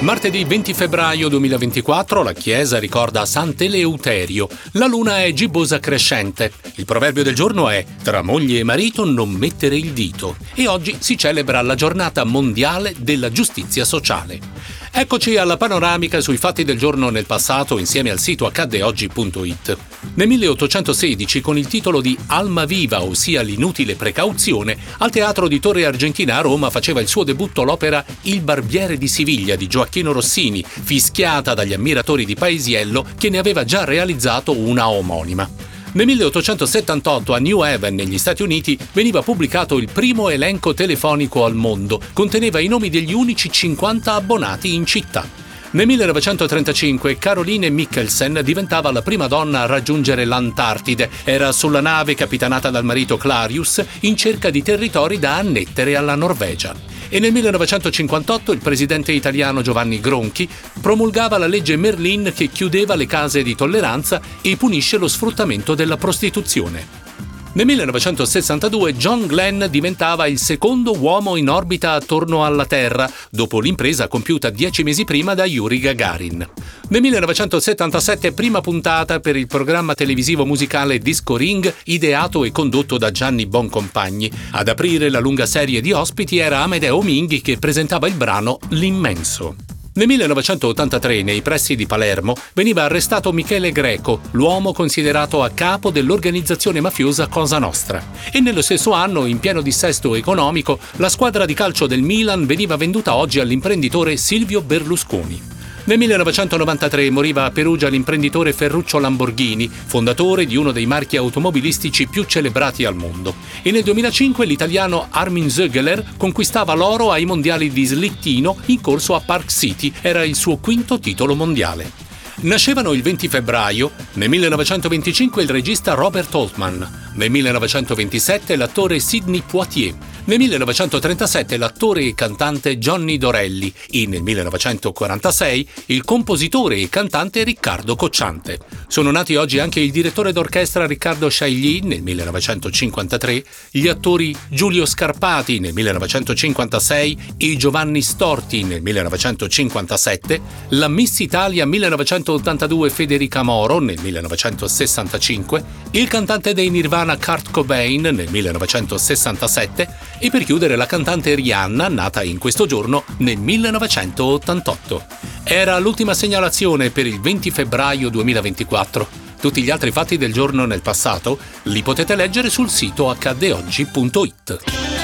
Martedì 20 febbraio 2024 la Chiesa ricorda Sant'Eleuterio. La luna è gibbosa crescente. Il proverbio del giorno è tra moglie e marito non mettere il dito. E oggi si celebra la giornata mondiale della giustizia sociale. Eccoci alla panoramica sui fatti del giorno nel passato insieme al sito accaddeoggi.it. Nel 1816, con il titolo di Alma Viva, ossia l'inutile precauzione, al Teatro di Torre Argentina a Roma faceva il suo debutto l'opera Il Barbiere di Siviglia di Gioacchino Rossini, fischiata dagli ammiratori di Paesiello che ne aveva già realizzato una omonima. Nel 1878 a New Haven, negli Stati Uniti, veniva pubblicato il primo elenco telefonico al mondo. Conteneva i nomi degli unici 50 abbonati in città. Nel 1935 Caroline Mikkelsen diventava la prima donna a raggiungere l'Antartide. Era sulla nave capitanata dal marito Clarius in cerca di territori da annettere alla Norvegia e nel 1958 il presidente italiano Giovanni Gronchi promulgava la legge Merlin che chiudeva le case di tolleranza e punisce lo sfruttamento della prostituzione. Nel 1962 John Glenn diventava il secondo uomo in orbita attorno alla Terra, dopo l'impresa compiuta dieci mesi prima da Yuri Gagarin. Nel 1977 prima puntata per il programma televisivo musicale Disco Ring, ideato e condotto da Gianni Boncompagni. Ad aprire la lunga serie di ospiti era Amedeo Minghi che presentava il brano L'immenso. Nel 1983, nei pressi di Palermo, veniva arrestato Michele Greco, l'uomo considerato a capo dell'organizzazione mafiosa Cosa Nostra. E nello stesso anno, in pieno dissesto economico, la squadra di calcio del Milan veniva venduta oggi all'imprenditore Silvio Berlusconi. Nel 1993 moriva a Perugia l'imprenditore Ferruccio Lamborghini, fondatore di uno dei marchi automobilistici più celebrati al mondo. E nel 2005 l'italiano Armin Zögeler conquistava l'oro ai mondiali di slittino in corso a Park City. Era il suo quinto titolo mondiale. Nascevano il 20 febbraio, nel 1925 il regista Robert Altman, nel 1927 l'attore Sidney Poitier, nel 1937 l'attore e cantante Johnny Dorelli e nel 1946 il compositore e cantante Riccardo Cocciante. Sono nati oggi anche il direttore d'orchestra Riccardo Sciagli nel 1953, gli attori Giulio Scarpati nel 1956 e Giovanni Storti nel 1957, la Miss Italia 1982 Federica Moro nel 1965, il cantante dei Nirvana Kurt Cobain nel 1967 e per chiudere la cantante Rihanna, nata in questo giorno nel 1988. Era l'ultima segnalazione per il 20 febbraio 2024. Tutti gli altri fatti del giorno nel passato li potete leggere sul sito accaddeoggi.it.